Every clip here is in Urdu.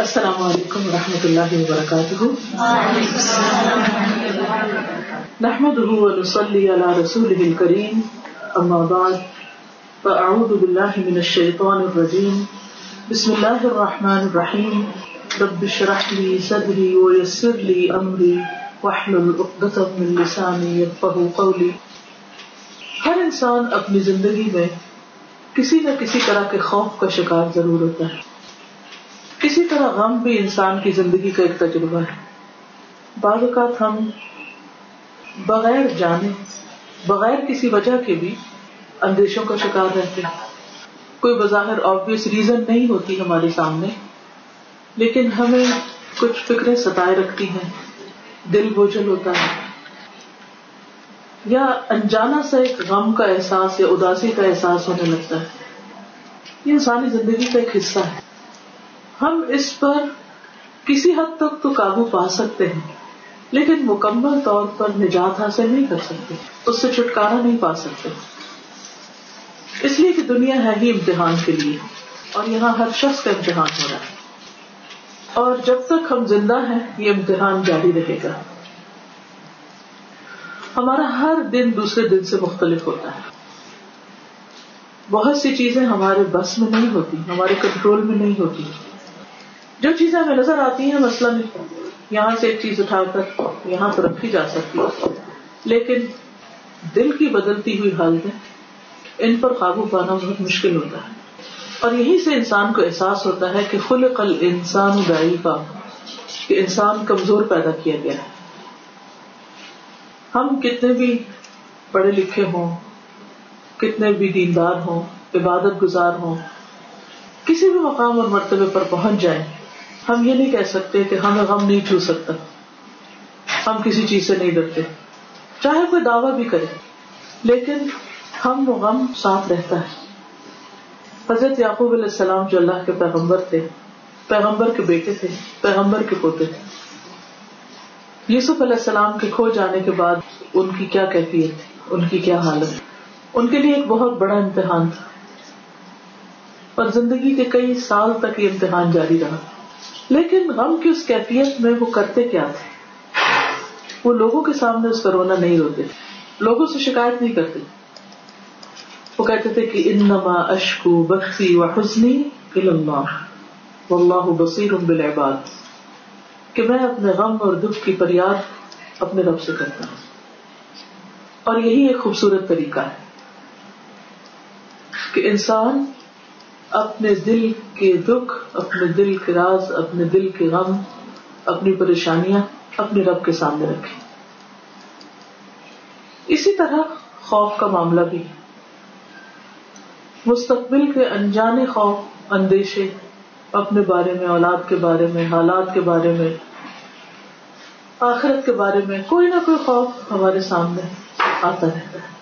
السلام علیکم و رحمۃ اللہ وبرکاتہ۔ نحمده ونصلي على رسوله الكريم اما بعد، فاعوذ بالله من الشيطان الرجيم بسم الله الرحمن الرحيم رب اشرح لي صدري ويسر لي امري واحلل عقدة من لساني يفقهوا قولي ہر انسان اپنی زندگی میں کسی نہ کسی طرح کے خوف کا شکار ضرور ہوتا ہے۔ کسی طرح غم بھی انسان کی زندگی کا ایک تجربہ ہے۔ بعض اوقات ہم بغیر جانے، بغیر کسی وجہ کے بھی اندیشوں کا شکار رہتے ہیں۔ کوئی بظاہر آبیس ریزن نہیں ہوتی ہمارے سامنے، لیکن ہمیں کچھ فکریں ستائے رکھتی ہیں۔ دل بوجھل ہوتا ہے۔ یا انجانا سا ایک غم کا احساس یا اداسی کا احساس ہونے لگتا ہے۔ یہ انسانی زندگی کا ایک حصہ ہے۔ ہم اس پر کسی حد تک تو قابو پا سکتے ہیں، لیکن مکمل طور پر نجات حاصل نہیں کر سکتے، اس سے چھٹکارا نہیں پا سکتے۔ اس لیے کہ دنیا ہے ہی امتحان کے لیے، اور یہاں ہر شخص کا امتحان ہو رہا ہے۔ اور جب تک ہم زندہ ہیں، یہ امتحان جاری رہے گا۔ ہمارا ہر دن دوسرے دن سے مختلف ہوتا ہے۔ بہت سی چیزیں ہمارے بس میں نہیں ہوتی، ہمارے کنٹرول میں نہیں ہوتی۔ جو چیزیں ہمیں نظر آتی ہیں، مثلاً یہاں سے ایک چیز اٹھا کر یہاں پر رکھی جا سکتی ہے۔ لیکن دل کی بدلتی ہوئی حالتیں ان پر قابو پانا بہت مشکل ہوتا ہے۔ اور یہی سے انسان کو احساس ہوتا ہے کہ خلق الانسان ضعیفہ کہ انسان کمزور پیدا کیا گیا ہے۔ ہم کتنے بھی پڑھے لکھے ہوں، کتنے بھی دیندار ہوں، عبادت گزار ہوں، کسی بھی مقام اور مرتبے پر پہنچ جائیں ہم یہ نہیں کہہ سکتے کہ ہمیں غم نہیں چھو سکتا۔ ہم کسی چیز سے نہیں ڈرتے۔ چاہے کوئی دعوی بھی کرے، لیکن ہم وہ غم ساتھ رہتا ہے۔ حضرت یعقوب علیہ السلام جو اللہ کے پیغمبر تھے، پیغمبر کے بیٹے تھے، پیغمبر کے پوتے تھے۔ یوسف علیہ السلام کے کھو جانے کے بعد ان کی کیا کیفیت تھی ان کی کیا حالت؟ ان کے لیے ایک بہت بڑا امتحان تھا۔ اور زندگی کے کئی سال تک یہ امتحان جاری رہا۔ لیکن غم کی اس کیفیت میں وہ کرتے کیا تھے؟ وہ لوگوں کے سامنے اس کا رونا نہیں روتے لوگوں سے شکایت نہیں کرتے۔ وہ کہتے تھے کہ انما اشکو بخشی و حسنی واللہ بصیر بالعباد۔ کہ میں اپنے غم اور دکھ کی فریاد اپنے رب سے کرتا ہوں۔ اور یہی ایک خوبصورت طریقہ ہے کہ انسان اپنے دل کے دکھ، اپنے دل کے راز، اپنے دل کے غم، اپنی پریشانیاں اپنے رب کے سامنے رکھے اسی طرح خوف کا معاملہ بھی۔ مستقبل کے انجانے خوف، اندیشے اپنے بارے میں، اولاد کے بارے میں، حالات کے بارے میں، آخرت کے بارے میں، کوئی نہ کوئی خوف ہمارے سامنے آتا رہتا ہے۔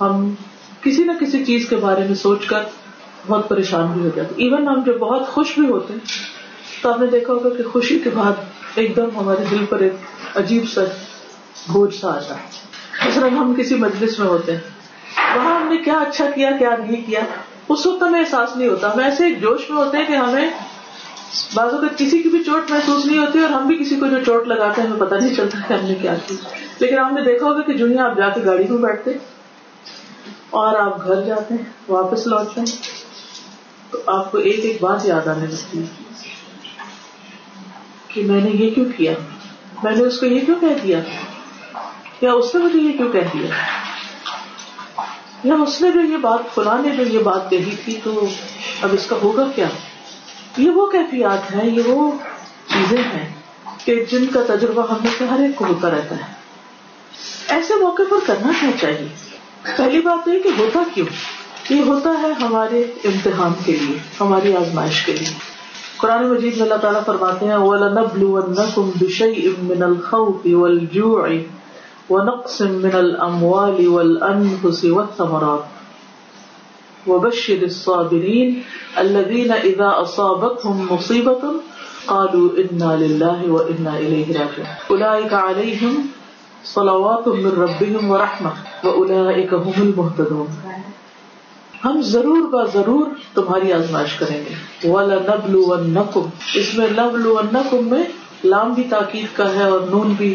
ہم کسی نہ کسی چیز کے بارے میں سوچ کر بہت پریشان بھی ہو جاتے ایون ہم جب بہت خوش بھی ہوتے ہیں، تو آپ نے دیکھا ہوگا کہ خوشی کے بعد ایک دم ہمارے دل پر ایک عجیب سا بوجھ سا آتا ہے۔ اس ہم کسی مجلس میں ہوتے ہیں۔ وہاں ہم نے کیا اچھا کیا کیا نہیں کیا۔ اس وقت ہمیں احساس نہیں ہوتا۔ ہم ایسے ایک جوش میں ہوتے ہیں کہ ہمیں بازو کا کسی کی بھی چوٹ محسوس نہیں ہوتی اور ہم بھی کسی کو جو چوٹ لگاتے ہیں ہمیں پتہ نہیں چلتا کہ ہم نے کیا کی۔ لیکن آپ نے دیکھا ہوگا کہ جنیا آپ جا کے گاڑی میں بیٹھتے اور آپ گھر جاتے ہیں، واپس لوٹتے ہیں۔ تو آپ کو ایک ایک بات یاد آنے لگتی ہے کہ میں نے یہ کیوں کیا؟ میں نے اس کو یہ کیوں کہہ دیا؟ یا اس نے مجھے یہ کیوں کہہ دیا؟ یا اس نے جو یہ بات، فلاں نے جو یہ بات کہی تھی، تو اب اس کا ہوگا کیا؟ یہ وہ کیفیات ہیں، یہ وہ چیزیں ہیں کہ جن کا تجربہ ہم میں سے ہر ایک کو ہوتا رہتا ہے۔ ایسے موقع پر کرنا کیا چاہیے؟ پہلی بات یہ کہ ہوتا کیوں؟ یہ ہوتا ہے ہمارے امتحان کے لیے، ہماری آزمائش کے لیے۔ قرآن مجید میں اللہ تعالیٰ فرماتے ہیں، وَلَنَبْلُوَنَّكُمْ بِشَيْءٍ مِّنَ الْخَوْفِ وَالْجُوعِ وَنَقْصٍ مِّنَ الْأَمْوَالِ وَالْأَنفُسِ وَالثَّمَرَاتِ۔ وَبَشِّرِ الصَّابِرِينَ الَّذِينَ إِذَا أَصَابَتْهُمْ مُصِيبَةٌ قَالُوا إِنَّا لِلَّهِ وَإِنَّا إِلَيْهِ رَاجِعُونَ۔ أُولَٰئِكَ عَلَيْهِمْ صَلَوَاتٌ مِّن رَّبِّهِمْ وَرَحْمَةٌ، وَأُولَٰئِكَ هُمُ الْمُهْتَدُونَ۔ ہم ضرور با ضرور تمہاری آزمائش کریں گے۔ والا نبل نقم اس میں نبل نقم میں لام بھی تاکید کا ہے اور نون بھی،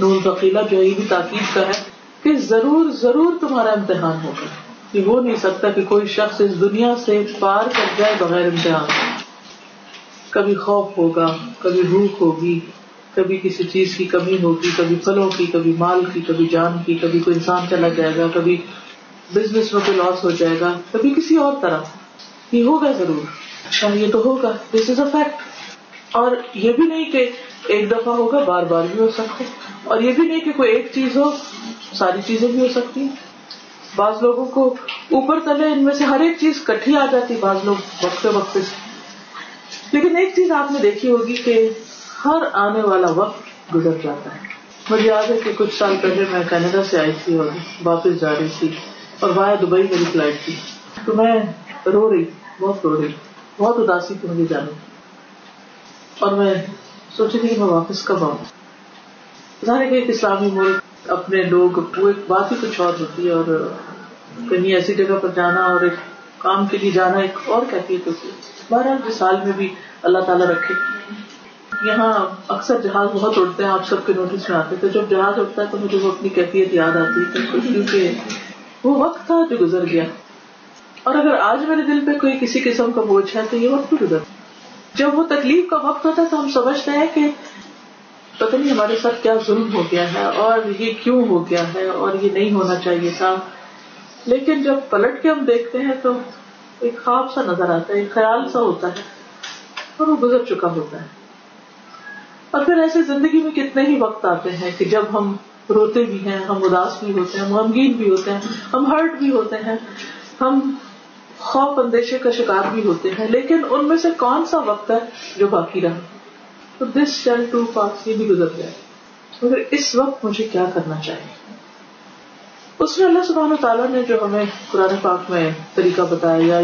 نون وکیلا جو ہے، یہ بھی تاکید کا ہے کہ ضرور ضرور تمہارا امتحان ہوگا۔ یہ ہو نہیں سکتا کہ کوئی شخص اس دنیا سے پار کر جائے بغیر امتحان کبھی خوف ہوگا، کبھی بھوک ہوگی، کبھی کسی چیز کی کمی ہوگی، کبھی پھلوں کی، کبھی مال کی، کبھی جان کی، کبھی کوئی انسان چلا جائے گا، کبھی بزنس میں کوئی لاس ہو جائے گا، کبھی کسی اور طرح. یہ ہوگا ضرور. اچھا، یہ تو ہوگا. دس از اے فیکٹ اور یہ بھی نہیں کہ ایک دفعہ ہوگا، بار بار بھی ہو سکتا اور یہ بھی نہیں کہ کوئی ایک چیز ہو، ساری چیزیں بھی ہو سکتی ہیں. بعض لوگوں کو اوپر تلے ان میں سے ہر ایک چیز کٹھی آ جاتی، بعض لوگ وقت وقت سے. لیکن ایک چیز آپ نے دیکھی ہوگی کہ ہر آنے والا وقت گزر جاتا ہے. مجھے یاد ہے کہ کچھ سال پہلے میں کینیڈا سے آئی تھی اور واپس جا رہی تھی. اور وایا دبئی میری فلائٹ تھی۔ تو میں رو رہی، بہت رو رہی۔ بہت اداسی تھی مجھے جانے۔ اور میں سوچی تھی کہ میں واپس کب آؤں۔ ظاہر کہ ایک اسلامی ملک اپنے لوگ، وہ ایک بات ہی کچھ اور ہوتی ہے اور کہیں ایسی جگہ پر جانا اور ایک کام کے لیے جانا ایک اور کیفیت ہوتی ہے۔ بہرحال جس سال میں بھی اللہ تعالیٰ رکھے۔ یہاں اکثر جہاز بہت اڑتے ہیں، آپ سب کے نوٹس میں آتے تھے جب جہاز اٹھتا ہے تو مجھے وہ اپنی کیفیت یاد آتی ہے۔ کیونکہ وہ وقت تھا جو گزر گیا۔ اور اگر آج میرے دل پہ کوئی کسی قسم کا بوجھ ہے تو یہ وقت بھی گزر جب وہ تکلیف کا وقت ہوتا ہے تو ہم سمجھتے ہیں کہ پتہ نہیں ہمارے ساتھ کیا ظلم ہو گیا ہے اور یہ کیوں ہو گیا ہے اور یہ نہیں ہونا چاہیے تھا۔ لیکن جب پلٹ کے ہم دیکھتے ہیں تو ایک خواب سا نظر آتا ہے، ایک خیال سا ہوتا ہے اور وہ گزر چکا ہوتا ہے۔ اور پھر ایسے زندگی میں کتنے ہی وقت آتے ہیں کہ جب ہم روتے بھی ہیں، ہم اداس بھی ہوتے ہیں ہم غمگین بھی ہوتے ہیں، ہم ہرٹ بھی ہوتے ہیں، ہم خوف اندیشے کا شکار بھی ہوتے ہیں، لیکن ان میں سے کون سا وقت ہے جو باقی رہا؟ تو دس چل ٹو پاس یہ بھی گزر گیا مگر اس وقت مجھے کیا کرنا چاہیے؟ اس میں اللہ سبحانہ تعالیٰ نے جو ہمیں قرآن پاک میں طریقہ بتایا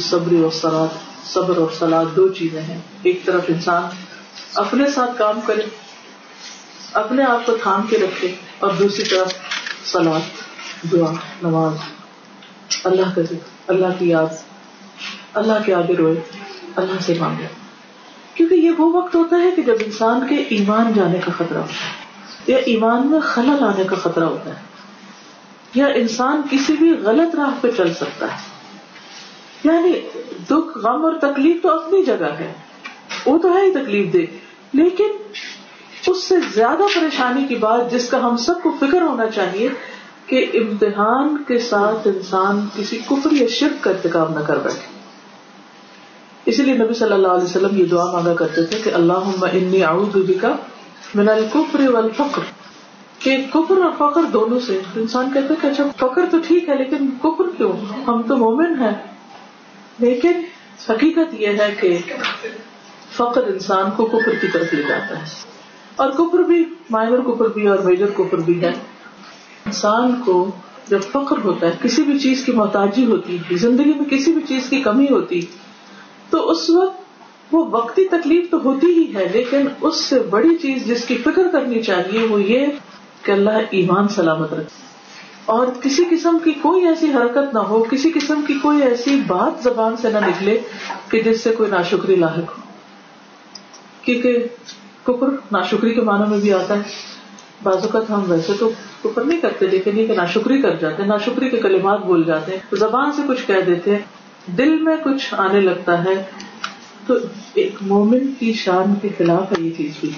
صبری اور سلاد صبر اور سلاد دو چیزیں ہیں۔ ایک طرف انسان اپنے ساتھ کام کرے اپنے آپ کو تھام کے رکھے اور دوسری طرف سلاد دعا، نماز۔ اللہ کا ذکر، اللہ کی یاد۔ اللہ کے آگے روئے، اللہ سے مانگے۔ کیونکہ یہ وہ وقت ہوتا ہے کہ جب انسان کے ایمان جانے کا خطرہ ہوتا ہے، یا ایمان میں خلل آنے کا خطرہ ہوتا ہے، یا انسان کسی بھی غلط راہ پہ چل سکتا ہے۔ یعنی دکھ، غم اور تکلیف تو اپنی جگہ ہے۔ وہ تو ہے ہی تکلیف دے لیکن اس سے زیادہ پریشانی کی بات جس کا ہم سب کو فکر ہونا چاہیے کہ امتحان کے ساتھ انسان کسی کفر یا شرک کا انتخاب نہ کر بیٹھے۔ اسی لیے نبی صلی اللہ علیہ وسلم یہ دعا مانگا کرتے تھے کہ اللہ انی اعوذ بکا من الکفر والفقر۔ کہ کفر اور فخر دونوں سے انسان کہتے کہ اچھا فخر تو ٹھیک ہے، لیکن کفر کیوں؟ ہم تو مومن ہیں۔ لیکن حقیقت یہ ہے کہ فخر انسان کو کفر کی طرف لے جاتا ہے۔ اور کفر بھی، مائنر کفر بھی اور میجر کفر بھی ہے۔ انسان کو جب فخر ہوتا ہے، کسی بھی چیز کی محتاجی ہوتی ہے، زندگی میں کسی بھی چیز کی کمی ہوتی تو اس وقت وہ وقتی تکلیف تو ہوتی ہی ہے، لیکن اس سے بڑی چیز جس کی فکر کرنی چاہیے وہ یہ کہ اللہ ایمان سلامت رکھے۔ اور کسی قسم کی کوئی ایسی حرکت نہ ہو، کسی قسم کی کوئی ایسی بات زبان سے نہ نکلے کہ جس سے کوئی ناشکری لاحق ہو۔ کیونکہ کپر ناشکری کے معنی میں بھی آتا ہے۔ بعض اوقات ہم ویسے تو کپر نہیں کرتے، لیکن یہ کہ ناشکری کر جاتے ہیں، ناشکری کے کلمات بول جاتے ہیں۔ زبان سے کچھ کہہ دیتے ہیں، دل میں کچھ آنے لگتا ہے۔ تو ایک مومن کی شان کے خلاف ہے یہ چیز بھی۔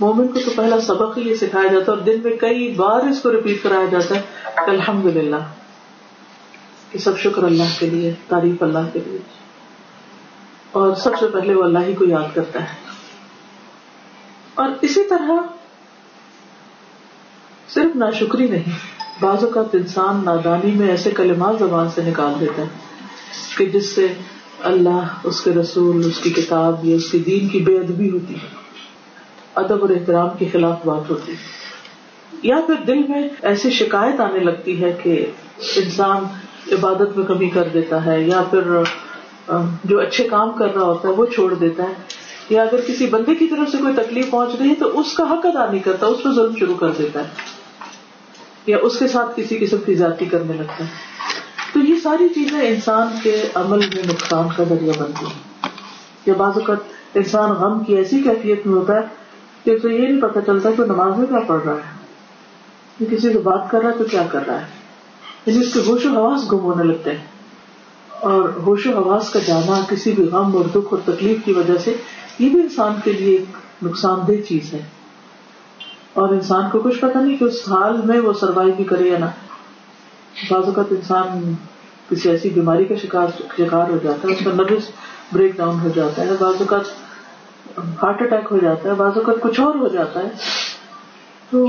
مومن کو تو پہلا سبق ہی یہ سکھایا جاتا ہے اور دن میں کئی بار اس کو ریپیٹ کرایا جاتا ہے الحمد للہ کہ سب شکر اللہ کے لیے، تعریف اللہ کے لیے۔ اور سب سے پہلے وہ اللہ ہی کو یاد کرتا ہے۔ اور اسی طرح صرف ناشکری نہیں، بعض اوقات انسان نادانی میں ایسے کلمات زبان سے نکال دیتا ہے کہ جس سے اللہ، اس کے رسول، اس کی کتاب، یا اس کے دین کی بے ادبی ہوتی ہے، ادب اور احترام کے خلاف بات ہوتی ہے۔ یا پھر دل میں ایسی شکایت آنے لگتی ہے کہ انسان عبادت میں کمی کر دیتا ہے، یا پھر جو اچھے کام کر رہا ہوتا ہے، وہ چھوڑ دیتا ہے۔ یا اگر کسی بندے کی طرف سے کوئی تکلیف پہنچ رہی ہے تو اس کا حق ادا نہیں کرتا، اس پہ ظلم شروع کر دیتا ہے، یا اس کے ساتھ کسی قسم کی ذاتی کرنے لگتا ہے۔ تو یہ ساری چیزیں انسان کے عمل میں نقصان کا ذریعہ بنتی ہیں۔ یا بعض اوقات انسان غم کی ایسی کیفیت میں ہوتا ہے کہ اسے یہ نہیں پتا چلتا کہ نماز میں کیا پڑھ رہا ہے۔ کسی سے بات کر رہا ہے تو کیا کر رہا ہے؟ یعنی اس کے ہوش و حواس گم ہونے لگتے ہیں۔ اور ہوش و حواس کا جانا کسی بھی غم اور دکھ اور تکلیف کی وجہ سے یہ بھی انسان کے لیے ایک نقصان دہ چیز ہے۔ اور انسان کو کچھ پتا نہیں کہ اس حال میں وہ سروائو بھی کرے یا نہ۔ بعض اوقات انسان کسی ایسی بیماری کا شکار شکار ہو جاتا ہے، اس کا نروس بریک ڈاؤن ہو جاتا ہے، بعض اوقات ہارٹ اٹیک ہو جاتا ہے، بعض اوقات کچھ اور ہو جاتا ہے۔ تو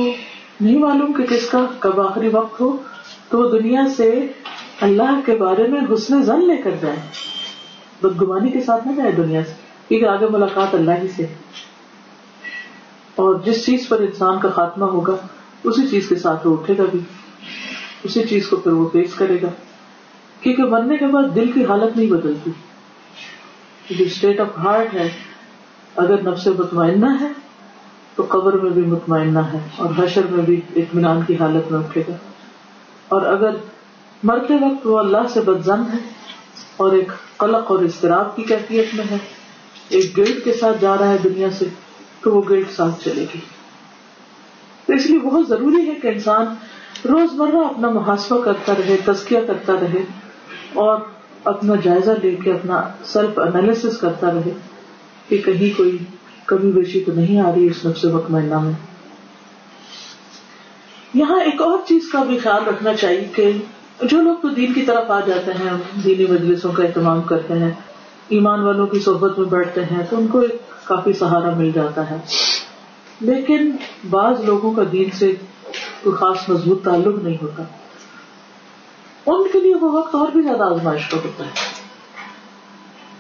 نہیں معلوم کہ کس کا کب آخری وقت ہو، تو دنیا سے اللہ کے بارے میں حسن زن لے کر جائے بدگمانی کے ساتھ نہ جائے دنیا سے۔ کیونکہ آگے ملاقات اللہ ہی سے۔ اور جس چیز پر انسان کا خاتمہ ہوگا، اسی چیز کے ساتھ وہ اٹھے گا بھی۔ اسی چیز کو پھر وہ پیش کرے گا۔ کیونکہ مرنے کے بعد دل کی حالت نہیں بدلتی۔ جو اسٹیٹ آف ہارٹ ہے۔ اگر نفس مطمئنہ ہے، تو قبر میں بھی مطمئنہ ہے۔ اور حشر میں بھی اطمینان کی حالت میں اٹھے گا۔ اور اگر مرتے وقت وہ اللہ سے بدزن ہے اور ایک قلق اور اضطراب کی کیفیت میں ہے ایک گلٹ کے ساتھ جا رہا ہے دنیا سے، تو وہ گلٹ ساتھ چلے گی۔ تو اس لیے بہت ضروری ہے کہ انسان روز مرہ اپنا محاسبہ کرتا رہے، تزکیہ کرتا رہے اور اپنا جائزہ لے کے اپنا سیلف انالیس کرتا رہے کہ کہیں کوئی کمی بیشی تو نہیں آ رہی، اس نفس مطمئنہ میں یہاں ایک اور چیز کا بھی خیال رکھنا چاہیے کہ جو لوگ تو دین کی طرف آ جاتے ہیں، دینی مجلسوں کا اہتمام کرتے ہیں ایمان والوں کی صحبت میں بیٹھتے ہیں تو ان کو ایک کافی سہارا مل جاتا ہے۔ لیکن بعض لوگوں کا دین سے کوئی خاص مضبوط تعلق نہیں ہوتا۔ ان کے لیے وہ وقت اور بھی زیادہ آزمائش کا ہوتا ہے۔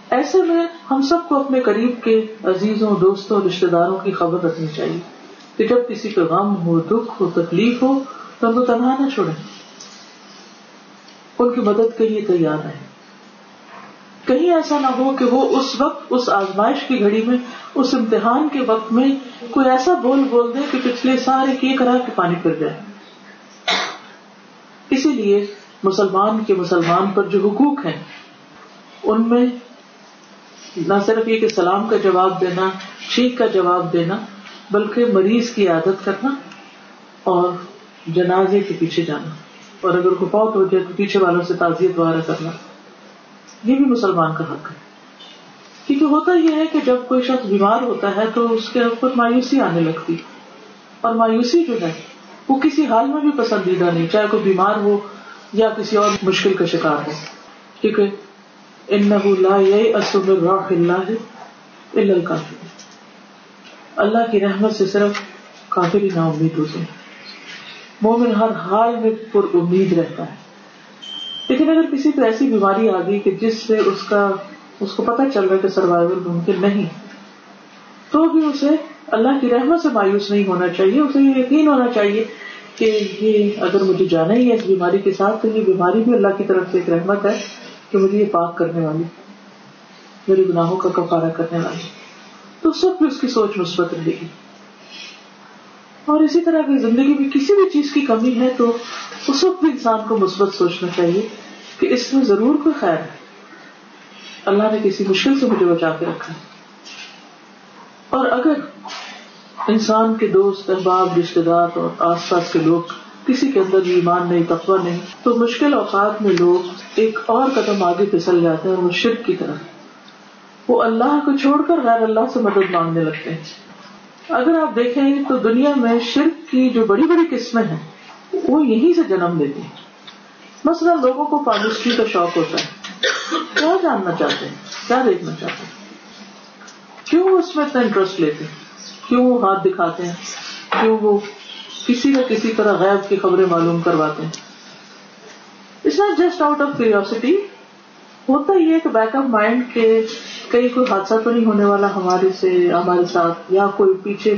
ایسے میں ہم سب کو اپنے قریب کے عزیزوں، دوستوں رشتے داروں کی خبر رکھنی چاہیے کہ جب کسی پہ غم ہو، دکھ ہو، تکلیف ہو، تو ان کو تنہا نہ چھوڑے ان کی مدد کے لیے تیار رہے کہیں ایسا نہ ہو کہ وہ اس وقت، اس آزمائش کی گھڑی میں، اس امتحان کے وقت میں کوئی ایسا بول بول دے کہ پچھلے سارے کی کرا کے پانی پھر جائے۔ اسی لیے مسلمان کے مسلمان پر جو حقوق ہیں، ان میں نہ صرف یہ کہ سلام کا جواب دینا چھینک کا جواب دینا، بلکہ مریض کی عادت کرنا اور جنازے کے پیچھے جانا۔ اور اگر کوئی فوت ہو جائے تو پیچھے والوں سے تعزیت وغیرہ کرنا۔ یہ بھی مسلمان کا حق ہے۔ کیونکہ ہوتا یہ ہے کہ جب کوئی شخص بیمار ہوتا ہے تو اس کے اوپر مایوسی آنے لگتی اور مایوسی جو ہے، وہ کسی حال میں بھی پسندیدہ نہیں، چاہے کوئی بیمار ہو یا کسی اور مشکل کا شکار ہو۔ کیونکہ ان راہ اللہ اللہ کی رحمت سے صرف کافی نا امید ہوتے ہیں۔ مومن ہر حال میں پر امید رہتا ہے۔ لیکن اگر کسی کو ایسی بیماری آ گئی کہ جس سے اس کا، اس کو پتا چل رہا ہے کہ سروائول ممکن نہیں، تو بھی اسے اللہ کی رحمت سے مایوس نہیں ہونا چاہیے، اسے یہ یقین ہونا چاہیے کہ یہ اگر مجھے جانا ہی ہے اس بیماری کے ساتھ، تو یہ بیماری بھی اللہ کی طرف سے ایک رحمت ہے کہ مجھے یہ پاک کرنے والی، میرے گناہوں کا کفارہ کرنے والی۔ تو سب بھی اس کی سوچ مثبت رہے گی۔ اور اسی طرح اگر زندگی میں کسی بھی چیز کی کمی ہے، تو اس وقت بھی انسان کو مثبت سوچنا چاہیے۔ کہ اس میں ضرور کوئی خیر ہے۔ اللہ نے کسی مشکل سے مجھے بچا کے رکھا اور اگر انسان کے دوست احباب رشتے دار اور آس پاس کے لوگ کسی کے اندر ایمان نہیں، تقوی نہیں، تو مشکل اوقات میں لوگ ایک اور قدم آگے پھسل جاتے ہیں اور وہ شرک کی طرح وہ اللہ کو چھوڑ کر غیر اللہ سے مدد مانگنے لگتے ہیں۔ اگر آپ دیکھیں تو دنیا میں شرک کی جو بڑی بڑی قسمیں ہیں، وہ یہیں سے جنم لیتی ہیں۔ مثلاً لوگوں کو پابندی کا شوق ہوتا ہے۔ کیا جاننا چاہتے ہیں؟ کیا دیکھنا چاہتے ہیں؟ کیوں اس میں اتنا انٹرسٹ لیتے ہیں؟ کیوں وہ ہاتھ دکھاتے ہیں؟ کیوں وہ کسی نہ کسی طرح غیب کی خبریں معلوم کرواتے ہیں؟ It's not just out of curiosity ہوتا یہ کہ بیک آف مائنڈ کے کئی کوئی حادثہ تو نہیں ہونے والا ہمارے سے، ہمارے ساتھ، یا کوئی پیچھے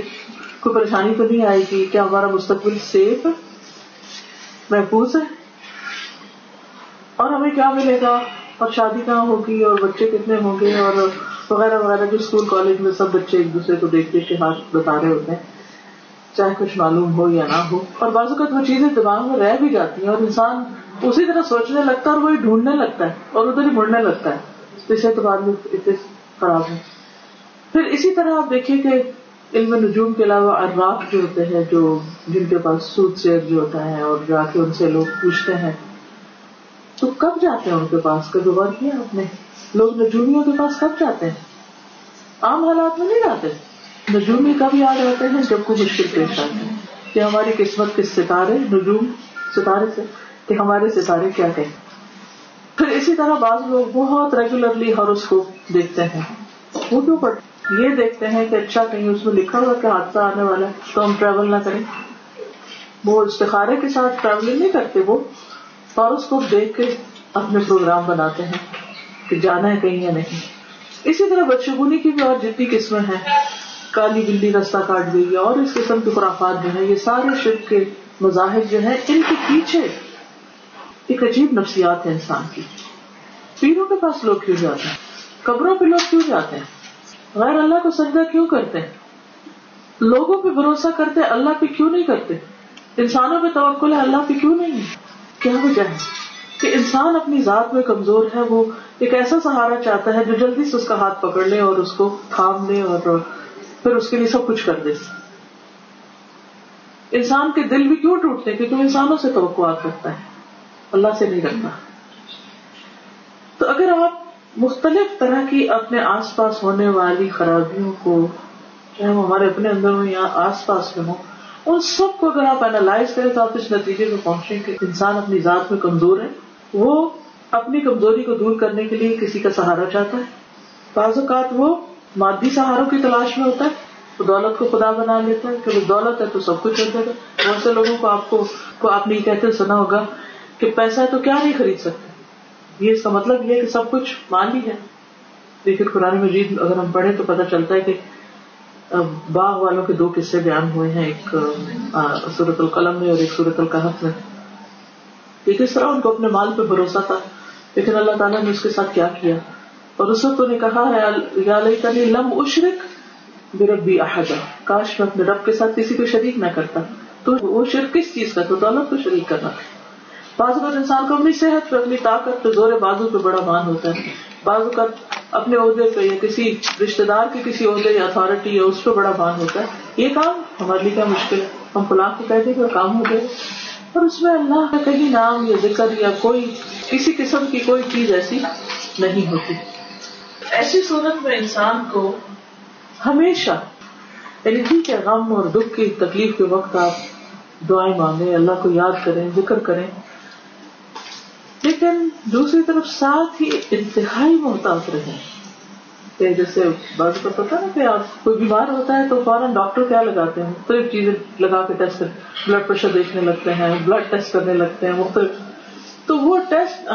کوئی پریشانی تو نہیں آئے گی کیا ہمارا مستقبل سیف ہے؟ محفوظ ہے؟ اور ہمیں کیا ملے گا؟ اور شادی کہاں ہوگی؟ اور بچے کتنے ہوں گے؟ اور وغیرہ وغیرہ، جو اسکول، کالج میں سب بچے ایک دوسرے کو دیکھ دیکھ کے ہاتھ بتا رہے ہوتے ہیں، چاہے کچھ معلوم ہو یا نہ ہو۔ اور بعض اوقات وہ چیزیں دماغ میں رہ بھی جاتی ہیں اور انسان اسی طرح سوچنے لگتا ہے اور وہی ڈھونڈنے لگتا ہے اور ادھر ہی مڑنے لگتا ہے۔ اس اعتبار میں اتنے خراب ہے پھر اسی طرح آپ دیکھیے کہ علم نجوم کے علاوہ ارواق جو ہوتے ہیں، جو جن کے پاس سود سے جو ہوتا ہے اور جا کے ان سے لوگ پوچھتے ہیں کب جاتے ہیں ان کے پاس؟ کبھی غور کیا آپ نے؟ لوگ نجومیوں کے پاس کب جاتے ہیں؟ عام حالات میں نہیں جاتے۔ نجومی کب یاد رہتے ہیں؟ جب کوئی مشکل پیش آتے ہیں کہ ہماری قسمت کے ستارے، نجوم ستارے سے، کہ ہمارے ستارے کیا کہیں پھر اسی طرح بعض لوگ بہت ریگولرلی ہر اس کو دیکھتے ہیں۔ وہ کیوں پڑھتے یہ دیکھتے ہیں کہ اچھا کہیں اس میں لکھا ہوا کہ حادثہ آنے والا ہے، تو ہم ٹریول نہ کریں۔ وہ استخارے کے ساتھ ٹریولنگ نہیں کرتے، وہ ہاروسکوپ دیکھ کے اپنے پروگرام بناتے ہیں کہ جانا ہے کہیں یا نہیں۔ اسی طرح بدشگونی کی بھی اور جتنی قسمیں ہیں۔ کالی بلی رستہ کاٹ گئی اور اس قسم کے خرافات جو ہیں، یہ سارے شرک کے مذاہب جو ہیں، ان کے پیچھے ایک عجیب نفسیات ہے انسان کی۔ پیروں کے پاس لوگ کیوں جاتے ہیں؟ قبروں پہ لوگ کیوں جاتے ہیں؟ غیر اللہ کو سجدہ کیوں کرتے ہیں؟ لوگوں پہ بھروسہ کرتے، اللہ پہ کیوں نہیں کرتے؟ انسانوں پہ توقل ہے، اللہ پہ کیوں نہیں؟ کیا وجہ ہے؟ کہ انسان اپنی ذات میں کمزور ہے، وہ ایک ایسا سہارا چاہتا ہے جو جلدی سے اس کا ہاتھ پکڑ لے اور اس کو تھام لے اور پھر اس کے لیے سب کچھ کر دے۔ انسان کے دل بھی کیوں ٹوٹتے ہیں؟ کیونکہ انسانوں سے توقعات رکھتا ہے۔ اللہ سے نہیں رکھتا تو اگر آپ مختلف طرح کی اپنے آس پاس ہونے والی خرابیوں کو، چاہے وہ ہمارے اپنے اندر ہوں یا آس پاس میں ہوں ان سب کو اگر آپ اینالائز کریں تو آپ اس نتیجے میں پہنچیں کہ انسان اپنی ذات میں کمزور ہے۔ وہ اپنی کمزوری کو دور کرنے کے لیے کسی کا سہارا چاہتا ہے۔ بعض اوقات وہ مادی سہاروں کی تلاش میں ہوتا ہے۔ تو دولت کو خدا بنا لیتا ہے۔ کہ دولت ہے تو سب کچھ ہوتا ہے بہت سے لوگوں کو آپ کو آپ نے یہ کہتے سنا ہوگا کہ پیسہ ہے تو کیا نہیں خرید سکتے؟ یہ اس کا مطلب یہ ہے کہ سب کچھ مان لی ہے۔ لیکن قرآن مجید اگر ہم پڑھیں تو پتہ چلتا ہے کہ باغ والوں کے دو قصے بیان ہوئے ہیں، ایک سورت القلم میں اور ایک سورت القحف میں۔ کہ کس طرح ان کو اپنے مال پہ بھروسہ تھا؟ لیکن اللہ تعالیٰ نے اس کے ساتھ کیا کیا؟ اور اس وقت انہیں کہا ہے لم اشرک بربی احجا کاش میں اپنے رب کے ساتھ کسی کو شریک نہ کرتا۔ تو وہ شرک کس چیز کا تو دولت کو شریک کرنا۔ بعض اوقات انسان کو اپنی صحت پہ، اپنی طاقت پہ زور بازو پہ بڑا مان ہوتا ہے۔ بعض اوقات اپنے عہدے پہ یا کسی رشتے دار کے کسی عہدے یا اتارٹی یا اس پہ بڑا مان ہوتا ہے۔ یہ کام ہمارے لیے کیا مشکل ہے؟ ہم فلاں کو کہہ دیں کہ کام ہو گئے۔ اور اس میں اللہ کا کہیں نام یا ذکر یا کوئی کسی قسم کی کوئی چیز ایسی نہیں ہوتی۔ ایسی صورت میں انسان کو ہمیشہ یعنی ٹھیک ہے غم اور دکھ کی تکلیف کے وقت آپ دعائیں مانگیں، اللہ کو یاد کریں، ذکر کریں۔ لیکن دوسری طرف ساتھ ہی انتہائی محتاط رہے کہ جیسے بات کو پتا نا کہ آپ کوئی بیمار ہوتا ہے تو فوراً ڈاکٹر کیا لگاتے ہیں؟ مختلف چیزیں لگا کے ٹیسٹ بلڈ پریشر دیکھنے لگتے ہیں بلڈ ٹیسٹ کرنے لگتے ہیں، مختلف۔ تو وہ ٹیسٹ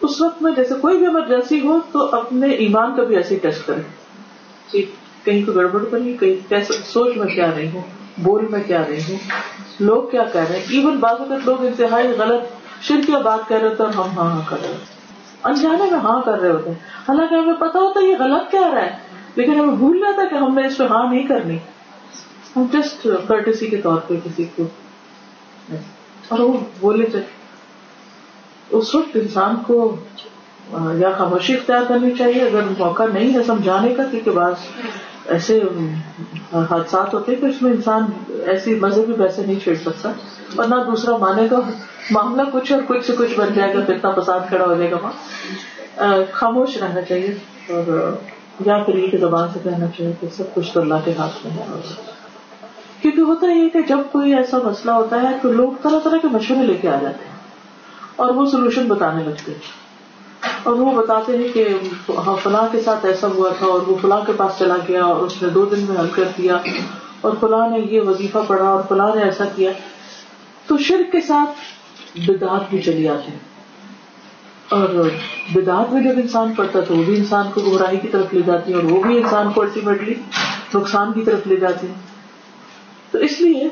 اس وقت میں جیسے کوئی بھی ایمرجنسی ہو تو اپنے ایمان کا بھی ایسے ٹیسٹ کرے جی، کہیں کو گڑبڑ تو نہیں، کہیں سوچ میں کیا رہی ہوں بول میں کیا رہی ہوں لوگ کیا کہہ رہے ہیں؟ ایون بعض اوقات لوگ انتہائی غلط شر کیا بات کر رہے ہوتے اور ہم ہاں ہاں کر رہے ہوتے انجانے میں ہاں کر رہے ہوتے ہیں۔ حالانکہ ہمیں پتا ہوتا ہے یہ غلط کہہ رہا ہے، لیکن ہمیں بھول جاتا کہ ہم نے اس پہ ہاں نہیں کرنی۔ ہم جسٹ کرٹسی کے طور پہ کسی کو۔ اور وہ بولے چاہے اس وقت انسان کو یا خاموشی اختیار کرنی چاہیے۔ اگر موقع نہیں ہے سمجھانے کا، کیونکہ بعض ایسے حادثات ہوتے ہیں کہ اس میں انسان ایسی مذہبی ویسے نہیں چھیڑ سکتا اور نہ دوسرا مانے گا، معاملہ کچھ اور کچھ سے کچھ بن جائے گا پھر اتنا پسند کھڑا ہو جائے گا وہاں۔ خاموش رہنا چاہیے اور یا پھر یہ زبان سے کہنا چاہیے کہ سب کچھ تو اللہ کے ہاتھ میں ہے۔ کیونکہ ہوتا یہ کہ جب کوئی ایسا مسئلہ ہوتا ہے تو لوگ طرح طرح کے مشورے لے کے آ جاتے ہیں اور وہ سولوشن بتانے لگتے ہیں۔ اور وہ بتاتے ہیں کہ ہاں، فلاں کے ساتھ ایسا ہوا تھا اور وہ فلاں کے پاس چلا گیا اور اس نے دو دن میں حل کر دیا اور فلاں نے یہ وظیفہ پڑھا اور فلاں نے ایسا کیا۔ تو شرک کے ساتھ بدعت بھی چلی آتی ہے اور بدعت میں جب انسان پڑتا تو وہ بھی انسان کو گمراہی کی طرف لے جاتی ہے اور وہ بھی انسان کو الٹیمیٹلی نقصان کی طرف لے جاتی ہے تو اس لیے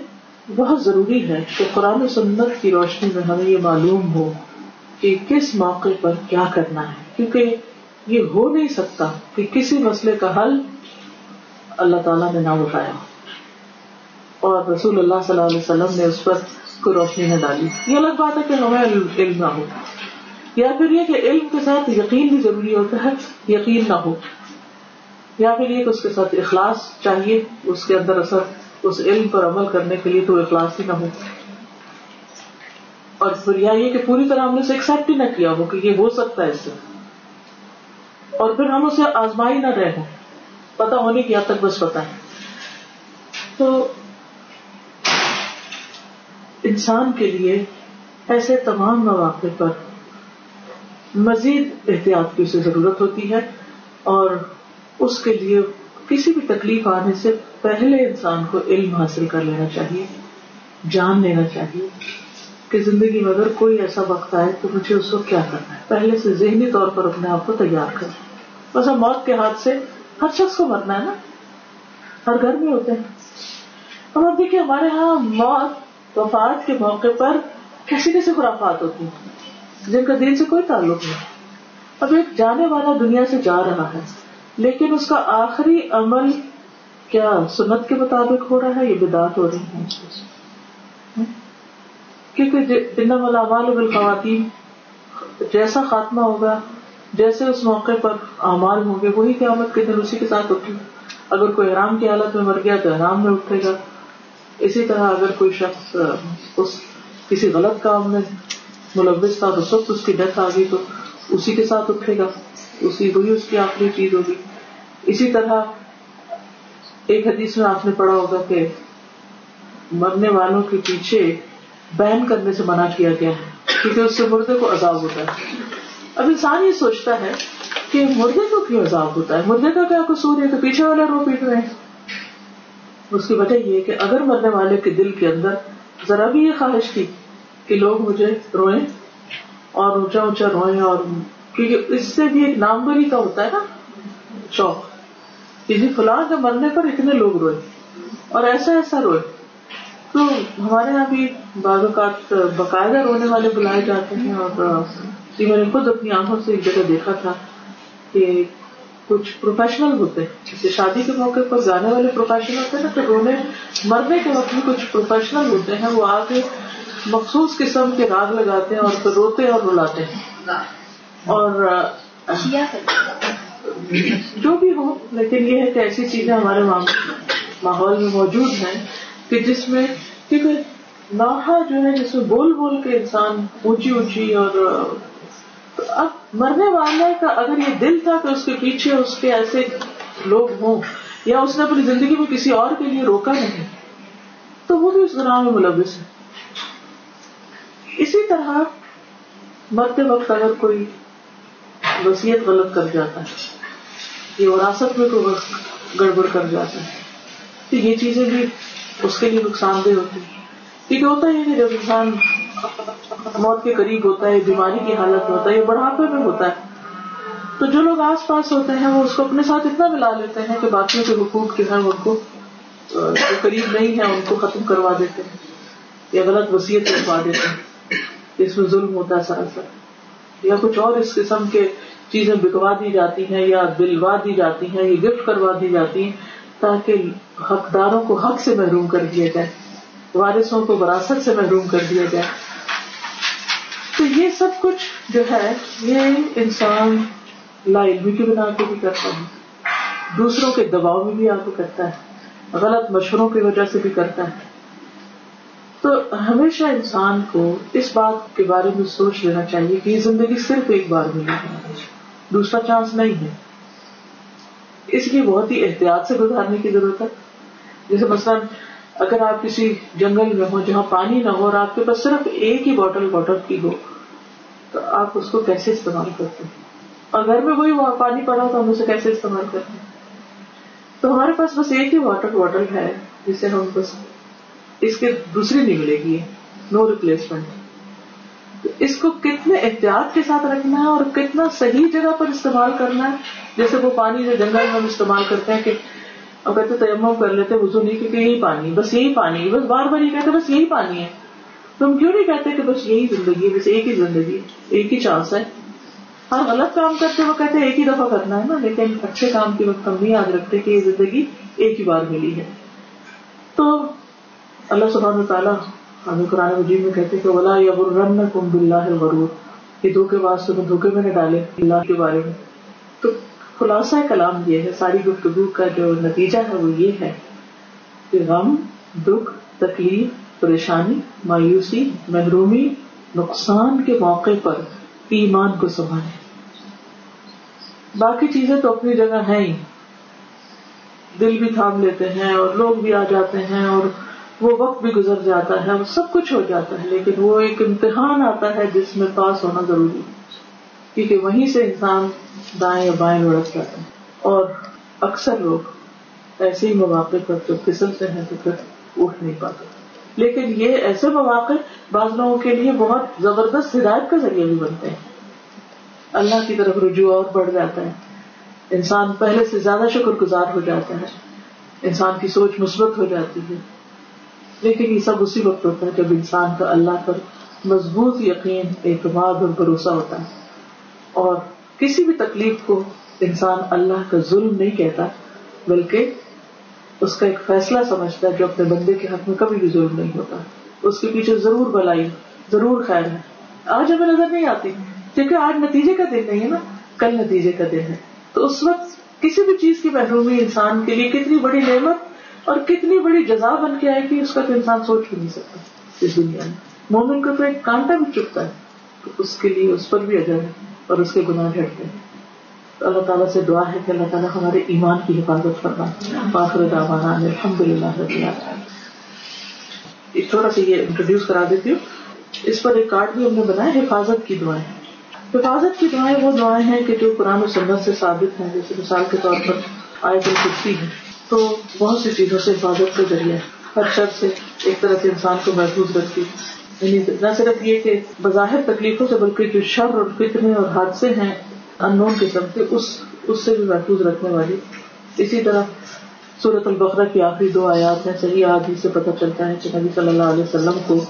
بہت ضروری ہے کہ قرآن و سنت کی روشنی میں ہمیں یہ معلوم ہو کہ کس موقع پر کیا کرنا ہے؟ کیونکہ یہ ہو نہیں سکتا کہ کسی مسئلے کا حل اللہ تعالیٰ نے نہ اٹھایا اور رسول اللہ صلی اللہ علیہ وسلم نے اس پر کوئی روشنی نہ ڈالی۔ یہ الگ بات ہے کہ ہمیں علم نہ ہو۔ یا پھر یہ کہ علم کے ساتھ یقین بھی ضروری ہوتا ہے، یقین نہ ہو۔ یا پھر یہ کہ اس کے ساتھ اخلاص چاہیے، اس کے اندر اثر، اس علم پر عمل کرنے کے لیے تو اخلاص ہی نہ ہو۔ اور پھر یہ کہ پوری طرح ہم نے اسے ایکسپٹ ہی نہ کیا ہو کہ یہ ہو سکتا ہے اس سے۔ اور پھر ہم اسے آزمائی نہ رہے ہوں۔ پتا ہونے کی حد تک بس پتا ہے۔ تو انسان کے لیے ایسے تمام مواقع پر مزید احتیاط کی اسے ضرورت ہوتی ہے اور اس کے لیے کسی بھی تکلیف آنے سے پہلے انسان کو علم حاصل کر لینا چاہیے، جان لینا چاہیے۔ کہ زندگی میں اگر کوئی ایسا وقت آئے تو مجھے اس وقت کیا کرنا ہے؟ پہلے سے ذہنی طور پر اپنے آپ کو تیار کر بس موت کے ہاتھ سے ہر شخص کو مرنا ہے نا؟ ہر گھر میں ہوتے ہیں۔ اب دیکھیے ہمارے یہاں موت، وفات کے موقع پر کیسے کیسے خرافات ہوتی ہیں، جن کا دین سے کوئی تعلق نہیں۔ اب ایک جانے والا دنیا سے جا رہا ہے، لیکن اس کا آخری عمل کیا سنت کے مطابق ہو رہا ہے یہ بدعت ہو رہی ہے؟ کیونکہ خواتین جیسا خاتمہ ہوگا، جیسے اس موقع پر اعمال ہوں گے، وہی قیامت کے دن اسی کے ساتھ اٹھے اگر کوئی حرام کی حالت میں مر گیا تو حرام میں اٹھے گا۔ اسی طرح اگر کوئی شخص اس کسی غلط کام میں ملوث تھا، تو سب اس کی ڈیتھ آ گئی تو اسی کے ساتھ اٹھے گا۔ اسی وہی اس کی آخری چیز ہوگی۔ اسی طرح ایک حدیث میں آپ نے پڑھا ہوگا کہ مرنے والوں کے پیچھے بین کرنے سے منع کیا گیا ہے، کیونکہ اس سے مردے کو عذاب ہوتا ہے۔ اب انسان یہ سوچتا ہے کہ مردے کو کیوں عذاب ہوتا ہے؟ مردے کا کیا قصور ہے تو پیچھے والے رو پیٹ رہے ہیں؟ اس کی وجہ یہ کہ اگر مرنے والے کے دل کے اندر ذرا بھی یہ خواہش تھی کہ لوگ مجھے روئیں، اور اونچا اونچا روئیں، اور کیونکہ اس سے بھی ایک نامبری کا ہوتا ہے نا، شوق۔ کسی فلاں کے مرنے پر اتنے لوگ روئے اور ایسا ایسا روئے تو ہمارے یہاں بھی بعض اوقات باقاعدہ رونے والے بلائے جاتے ہیں اور میں نے خود اپنی آنکھوں سے ایک جگہ دیکھا تھا کہ کچھ پروفیشنل ہوتے ہیں۔ جیسے شادی کے موقع پر گانے والے پروفیشنل ہوتے ہیں نا تو رونے مرنے کے وقت میں کچھ پروفیشنل ہوتے ہیں۔ وہ آگے مخصوص قسم کے راگ لگاتے ہیں اور پھر روتے اور رلاتے ہیں۔ اور جو بھی ہو لیکن یہ ہے کہ ایسی چیزیں ہمارے ماحول میں موجود ہیں۔ کہ جس میں کیونکہ ناحا جو ہے، جس میں بول بول کے انسان اونچی اونچی اور، اب مرنے والے کا اگر یہ دل تھا کہ اس کے پیچھے اس کے ایسے لوگ ہوں، یا اس نے اپنی زندگی میں کسی اور کے لیے روکا نہیں، تو وہ بھی اس گناہ میں ملوث ہے۔ اسی طرح مرتے وقت اگر کوئی وسیعت غلط کر جاتا ہے، یہ وراثت میں کوئی گڑبڑ کر جاتا ہے، تو یہ چیزیں بھی اس کے لیے نقصان دہ ہوتی کیونکہ ہوتا ہے کہ جب انسان موت کے قریب ہوتا ہے، بیماری کی حالت میں ہوتا ہے یا بڑھاپے میں ہوتا ہے، تو جو لوگ آس پاس ہوتے ہیں، وہ اس کو اپنے ساتھ اتنا ملا لیتے ہیں کہ باقیوں کے حقوق کے ہیں، ان کو جو قریب نہیں ہے ان کو ختم کروا دیتے ہیں، یا غلط وسیعت کروا دیتے ہیں۔ اس میں ظلم ہوتا ہے سراسر یا کچھ اور اس قسم کے چیزیں بکوا دی جاتی ہیں، یا دلوا دی جاتی ہیں، یا گفٹ کروا دی جاتی ہیں۔ تاکہ حقداروں کو حق سے محروم کر دیا جائے، وارثوں کو وراثت سے محروم کر دیا جائے۔ تو یہ سب کچھ جو ہے، یہ انسان لا علمی کی بنا کے بھی کرتا ہے، دوسروں کے دباؤ میں بھی آ کے کرتا ہے، غلط مشوروں کی وجہ سے بھی کرتا ہے۔ تو ہمیشہ انسان کو اس بات کے بارے میں سوچ لینا چاہیے کہ یہ زندگی صرف ایک بار ملے گی دوسرا چانس نہیں ہے۔ اس لیے بہت ہی احتیاط سے گزارنے کی ضرورت ہے۔ جیسے مثلاً اگر آپ کسی جنگل میں ہو جہاں پانی نہ ہو اور آپ کے پاس صرف ایک ہی بوٹل واٹر کی ہو، تو آپ اس کو کیسے استعمال کرتے ہیں؟ اور گھر میں وہی پانی پڑا تو ہم اسے کیسے استعمال کرتے ہیں؟ تو ہمارے پاس بس ایک ہی واٹر باٹل ہے جسے ہم بس اس کے دوسری نہیں ملے گی نو ریپلیسمنٹ۔ اس کو کتنے احتیاط کے ساتھ رکھنا ہے اور کتنا صحیح جگہ پر استعمال کرنا ہے؟ جیسے وہ پانی جو جنگل میں ہم استعمال کرتے ہیں کہ اور کہتے تیمم کر لیتے وزو نہیں کیونکہ یہی پانی بس یہی پانی بس بار بار یہ کہتے بس یہی پانی ہے۔ تو ہم کیوں نہیں کہتے کہ بس یہی زندگی ہے، بس ایک ہی زندگی، ایک ہی چانس ہے؟ ہر غلط کام کرتے وہ کہتے ایک ہی دفعہ کرنا ہے نا، لیکن اچھے کام کے وقت ہم نہیں یاد رکھتے کہ یہ زندگی ایک ہی بار ملی ہے۔ تو اللہ سبحانہ تعالیٰ ہمیں قرآن مجید میں کہتے کہ ولا یغرنکم باللہ الغرور۔ یہ دھوکے باز تمہیں دھوکے میں نے ڈالے، اللہ کے بارے میں۔ خلاصہ کلام یہ ہے، ساری گفتگو کا جو نتیجہ ہے وہ یہ ہے کہ غم، دکھ، تکلیف، پریشانی، مایوسی، محرومی، نقصان کے موقع پر ایمان کو سنبھالے باقی چیزیں تو اپنی جگہ ہیں ہی۔ دل بھی تھام لیتے ہیں اور لوگ بھی آ جاتے ہیں اور وہ وقت بھی گزر جاتا ہے سب کچھ ہو جاتا ہے، لیکن وہ ایک امتحان آتا ہے جس میں پاس ہونا ضروری کیونکہ وہیں سے انسان دائیں یا بائیں لڑک جاتا ہے اور اکثر لوگ ایسے ہی مواقع پر جب پھسلتے ہیں تو پھر اٹھ نہیں پاتے۔ لیکن یہ ایسے مواقع بعض لوگوں کے لیے بہت زبردست ہدایت کا ذریعہ بھی بنتے ہیں۔ اللہ کی طرف رجوع اور بڑھ جاتا ہے۔ انسان پہلے سے زیادہ شکر گزار ہو جاتا ہے۔ انسان کی سوچ مثبت ہو جاتی ہے۔ لیکن یہ سب اسی وقت ہوتا ہے جب انسان کا اللہ پر مضبوط یقین، اعتماد اور بھروسہ ہوتا ہے۔ اور کسی بھی تکلیف کو انسان اللہ کا ظلم نہیں کہتا، بلکہ اس کا ایک فیصلہ سمجھتا ہے جو اپنے بندے کے حق میں کبھی بھی ظلم نہیں ہوتا۔ اس کے پیچھے ضرور بلائی، ضرور خیر ہے۔ آج ہمیں نظر نہیں آتی، کیونکہ آج نتیجے کا دن نہیں ہے نا، کل نتیجے کا دن ہے۔ تو اس وقت کسی بھی چیز کی محرومی انسان کے لیے کتنی بڑی نعمت اور کتنی بڑی جزا بن کے آئے گی، اس کا تو انسان سوچ بھی نہیں سکتا اس دنیا میں۔ مومن کو تو ایک کانٹا بھی چکتا ہے، تو اس کے لیے اس پر بھی اجر ہے۔ اور اس کے گناہ جھٹتے ہیں تو اللہ تعالیٰ سے دعا ہے کہ اللہ تعالیٰ ہمارے ایمان کی حفاظت کرنا باخر دعوانا الحمد للہ ایک تھوڑا سا یہ انٹروڈیوس کرا دیتی ہوں۔ اس پر ایک کارڈ بھی ہم نے بنایا حفاظت کی دعائیں حفاظت کی دعائیں وہ دعائیں ہیں کہ جو قرآن و سنت سے ثابت ہیں، جیسے مثال کے طور پر آئے الکرسی ہے، تو بہت سی چیزوں سے حفاظت کا ذریعہ ہر شخص سے ایک طرح سے انسان کو محفوظ رکھتی۔ یعنی نہ صرف یہ کہ بظاہر تکلیفوں سے بلکہ جو شر اور فتنے اور حادثے ہیں ان نون قسم کے، اس اس سے بھی محفوظ رکھنے والی۔ اسی طرح صورت البقرہ کی آخری دو آیات ہیں، صحیح آدمی سے پتہ چلتا ہے کہ نبی صلی اللہ علیہ وسلم کو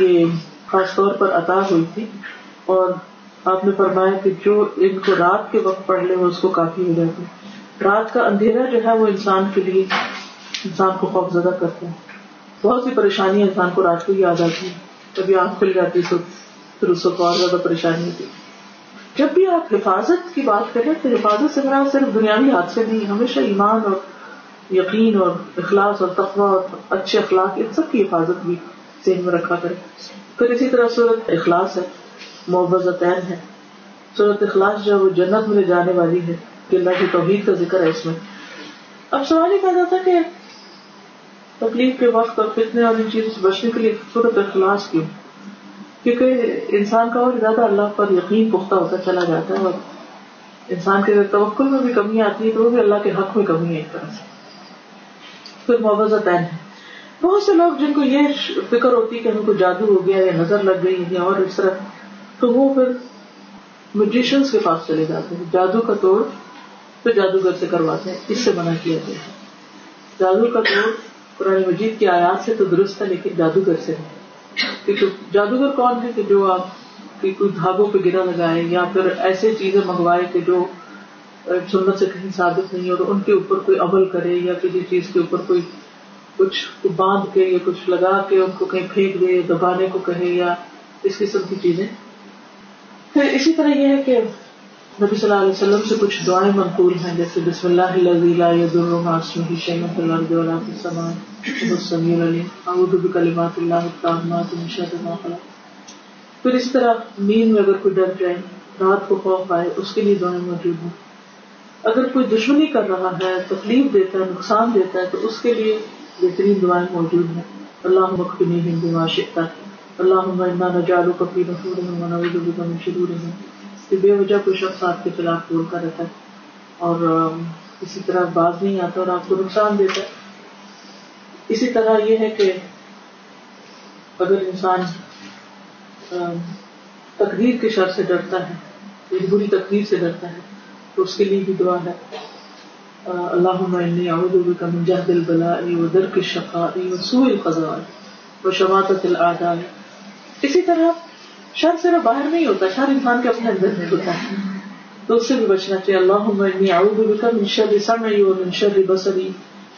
یہ خاص طور پر عطا ہوئی تھی۔ اور آپ نے فرمایا کہ جو ان کو رات کے وقت پڑھ لے، وہ اس کو کافی ہو جاتی۔ رات کا اندھیرا جو ہے، وہ انسان کے لیے انسان کو خوف زدہ کرتا ہے۔ بہت سی پریشانی انسان کو رات کو یاد آتی ہے کبھی آنکھ کھل جاتی تو پھر اس کو اور زیادہ پریشانی ہوتی جب بھی آپ حفاظت کی بات کریں تو حفاظت سے میرا صرف دنیاوی حادثے نہیں، ہمیشہ ایمان اور یقین اور اخلاص اور تقوی اور اچھے اخلاق، ان سب کی حفاظت بھی ذہن میں رکھا کرے پھر اسی طرح صورت اخلاص ہے محبتین ہے۔ صورت اخلاص جو ہے وہ جنت میں لے جانے والی ہے، کہ اللہ کی توحید کا ذکر ہے اس میں۔ اب سوال یہ پیدا تھا کہ تکلیف کے وقت اور فتنے اور ان چیزوں سے بچنے کے لیے صورت اخلاص کیوں کیونکہ انسان کا اور زیادہ اللہ پر یقین پختہ ہوتا چلا جاتا ہے اور انسان کے توقل میں بھی کمی آتی ہے تو وہ بھی اللہ کے حق میں کمی ہے ایک طرح سے۔ پھر محبت ہے۔ بہت سے لوگ جن کو یہ فکر ہوتی ہے کہ ہم کو جادو ہو گیا یا نظر لگ گئی یا اور اس طرح، تو وہ پھر میوزیشنس کے پاس چلے جاتے ہیں۔ جادو کا توڑ پھر جادوگر سے کرواتے ہیں، اس سے منع کیا گیا ہے۔ جادو کا توڑ قرآن مجید کی آیات سے تو درست ہے، لیکن جادوگر سے کیونکہ جادوگر کون ہے کہ جو آپ کی کوئی دھاگوں پہ گرا لگائے یا پھر ایسے چیزیں منگوائے کہ جو سنت سے کہیں ثابت نہیں اور ان کے اوپر کوئی عمل کرے یا کسی چیز کے اوپر کوئی کچھ باندھ کے یا کچھ لگا کے ان کو کہیں پھینک دے، دبانے کو کہے یا اس قسم کی چیزیں۔ پھر اسی طرح یہ ہے کہ نبی صلی اللہ علیہ وسلم سے کچھ دعائیں منقول ہیں، جیسے بسم اللہ پھر اس طرح نیند میں اگر کوئی ڈر جائے، رات کو خوف آئے، اس کے لیے دعائیں موجود ہیں۔ اگر کوئی دشمنی کر رہا ہے، تکلیف دیتا ہے، نقصان دیتا ہے، تو اس کے لیے بہترین دعائیں موجود ہیں۔ اللہ مخنی ہندو معاشقہ اللہ کفی شرور کہ بے وجہ کوئی شخص آپ کے خلاف بولتا رہتا ہے اور اسی طرح باز نہیں آتا اور آپ کو نقصان دیتا ہے۔ اسی طرح یہ ہے کہ اگر انسان تقدیر کے شر سے ڈرتا ہے ایک بری تقدیر سے ڈرتا ہے، تو اس کے لیے بھی دعا ہے۔ اللہ اعوذ بک من جہد البلاء و درک الشقاء و سوء القضاء و شماتت الاعداء اسی طرح شر صرف باہر نہیں ہوتا، شر انسان کے اپنے اندر نہیں ہوتا۔ ہے تو اس سے بھی بچنا چاہیے اللہ من شر سمعی و من شر بصری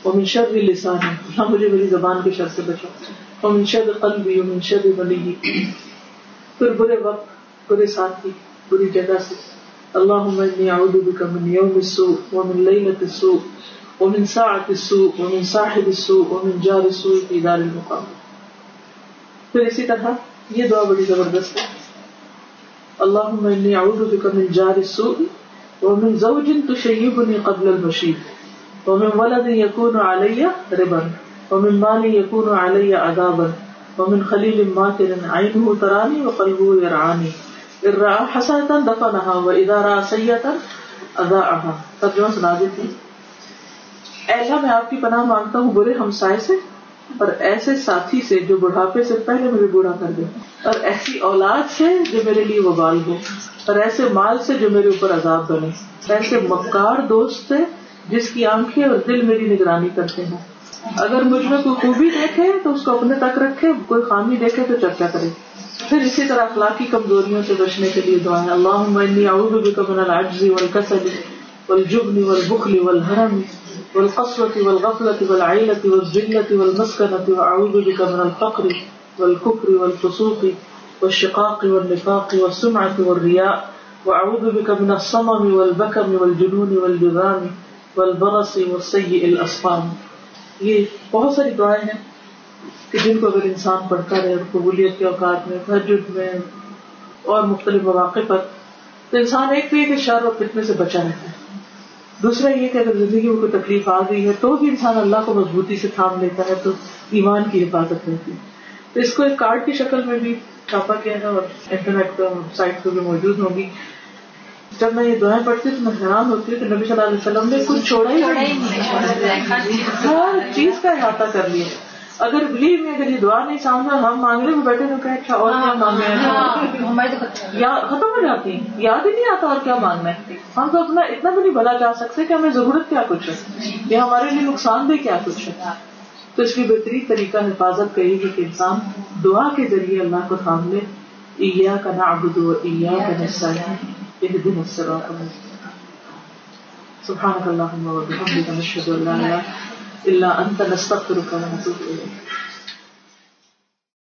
ومن شر لسانی۔ اللہ مجھے میری زبان کے شر سے بچا ومن شر قلبی ومن شر ولی پھر برے وقت، برے ساتھی بری جگہ سے۔ اللهم اني اعوذ بك من يوم السوء ومن ليله السوء ومن ساعه السوء ومن صاحب السوء ومن جار السوء في دار المقام۔ پھر اسی طرح یہ دعا بڑی زبردست ہے۔ اللهم اني اعوذ بك من جار السوء ومن زوج تشيبني قبل المشيب ومن ولد يكون علي ربا ومن مال يكون علي عذابا ومن خليل ماكر عينه تراني وقلبه يرعاني ان را حسنتا دفنها واذا را سيئتا اضاعها ترجمہ سنا دیتی۔ اے اللہ، میں آپ کی پناہ مانگتا ہوں برے ہمسائے سے۔ اور ایسے ساتھی سے جو بڑھاپے سے پہلے مجھے بوڑھا کر دے۔ اور ایسی اولاد سے جو میرے لیے وبال ہو۔ اور ایسے مال سے جو میرے اوپر عذاب بنے۔ ایسے مکار دوست سے جس کی آنکھیں اور دل میری نگرانی کرتے ہیں۔ اگر مجھ میں کوئی خوبی دیکھے تو اس کو اپنے تک رکھے، کوئی خامی دیکھے تو چرچا کرے۔ پھر اسی طرح اخلاقی کمزوریوں سے بچنے کے لیے دعائیں۔ اللہ اعوذ بک من العجز والکسل والجبن والبخل والحرم والقسوة والغفلة والعيلة والذلة والمسكنة وأعوذ بك من الفقر والكفر والفسوق والشقاق والنفاق والسمعة والرياء وأعوذ بك من الصمم والبكم والجنون والجذام والبرص والسيء الأسقام یہ بہت ساری دعائیں ہیں کہ جن کو اگر انسان پڑھتا رہے اور قبولیت کے اوقات میں، تہجد میں اور مختلف مواقع پر، تو انسان ایک تو یہ کہ شر اور فتنے سے بچا رہتا ہے۔ دوسرا یہ کہ اگر زندگی میں کوئی تکلیف آ گئی ہے تو بھی انسان اللہ کو مضبوطی سے تھام لیتا ہے تو ایمان کی حفاظت ہوتی ہے۔ تو اس کو ایک کارڈ کی شکل میں بھی چھاپا کیا ہے اور انٹرنیٹ پر سائٹ پہ بھی موجود ہوگی جب میں یہ دعائیں پڑھتی ہوں تو میں حیران ہوتی ہوں کہ نبی صلی اللہ علیہ وسلم نے کچھ چھوڑا ہی ہر چیز کا احاطہ کر لیا۔ اگر بلیو میں اگر یہ دعا نہیں سامنے ہم مانگنے میں بیٹھے تو کہ اچھا اور کیا مانگنا ہے؟ یا ختم ہو جاتی یاد ہی نہیں آتا اور کیا مانگنا ہے؟ ہم تو اپنا اتنا بھی نہیں بھلا جا سکتے کہ ہمیں ضرورت کیا کچھ ہے یا ہمارے لیے نقصان بھی کیا کچھ ہے۔ تو اس کی بہترین طریقہ حفاظت کہے گی کہ انسان دعا کے ذریعے اللہ کو تھام لے۔ عیا کا نعبد و عیا کا نستعین اهدنا الصراط المستقيم سبحانك اللهم وبحمدك نشهد ان لا اله الا انت نستغفرك ونتوب اليك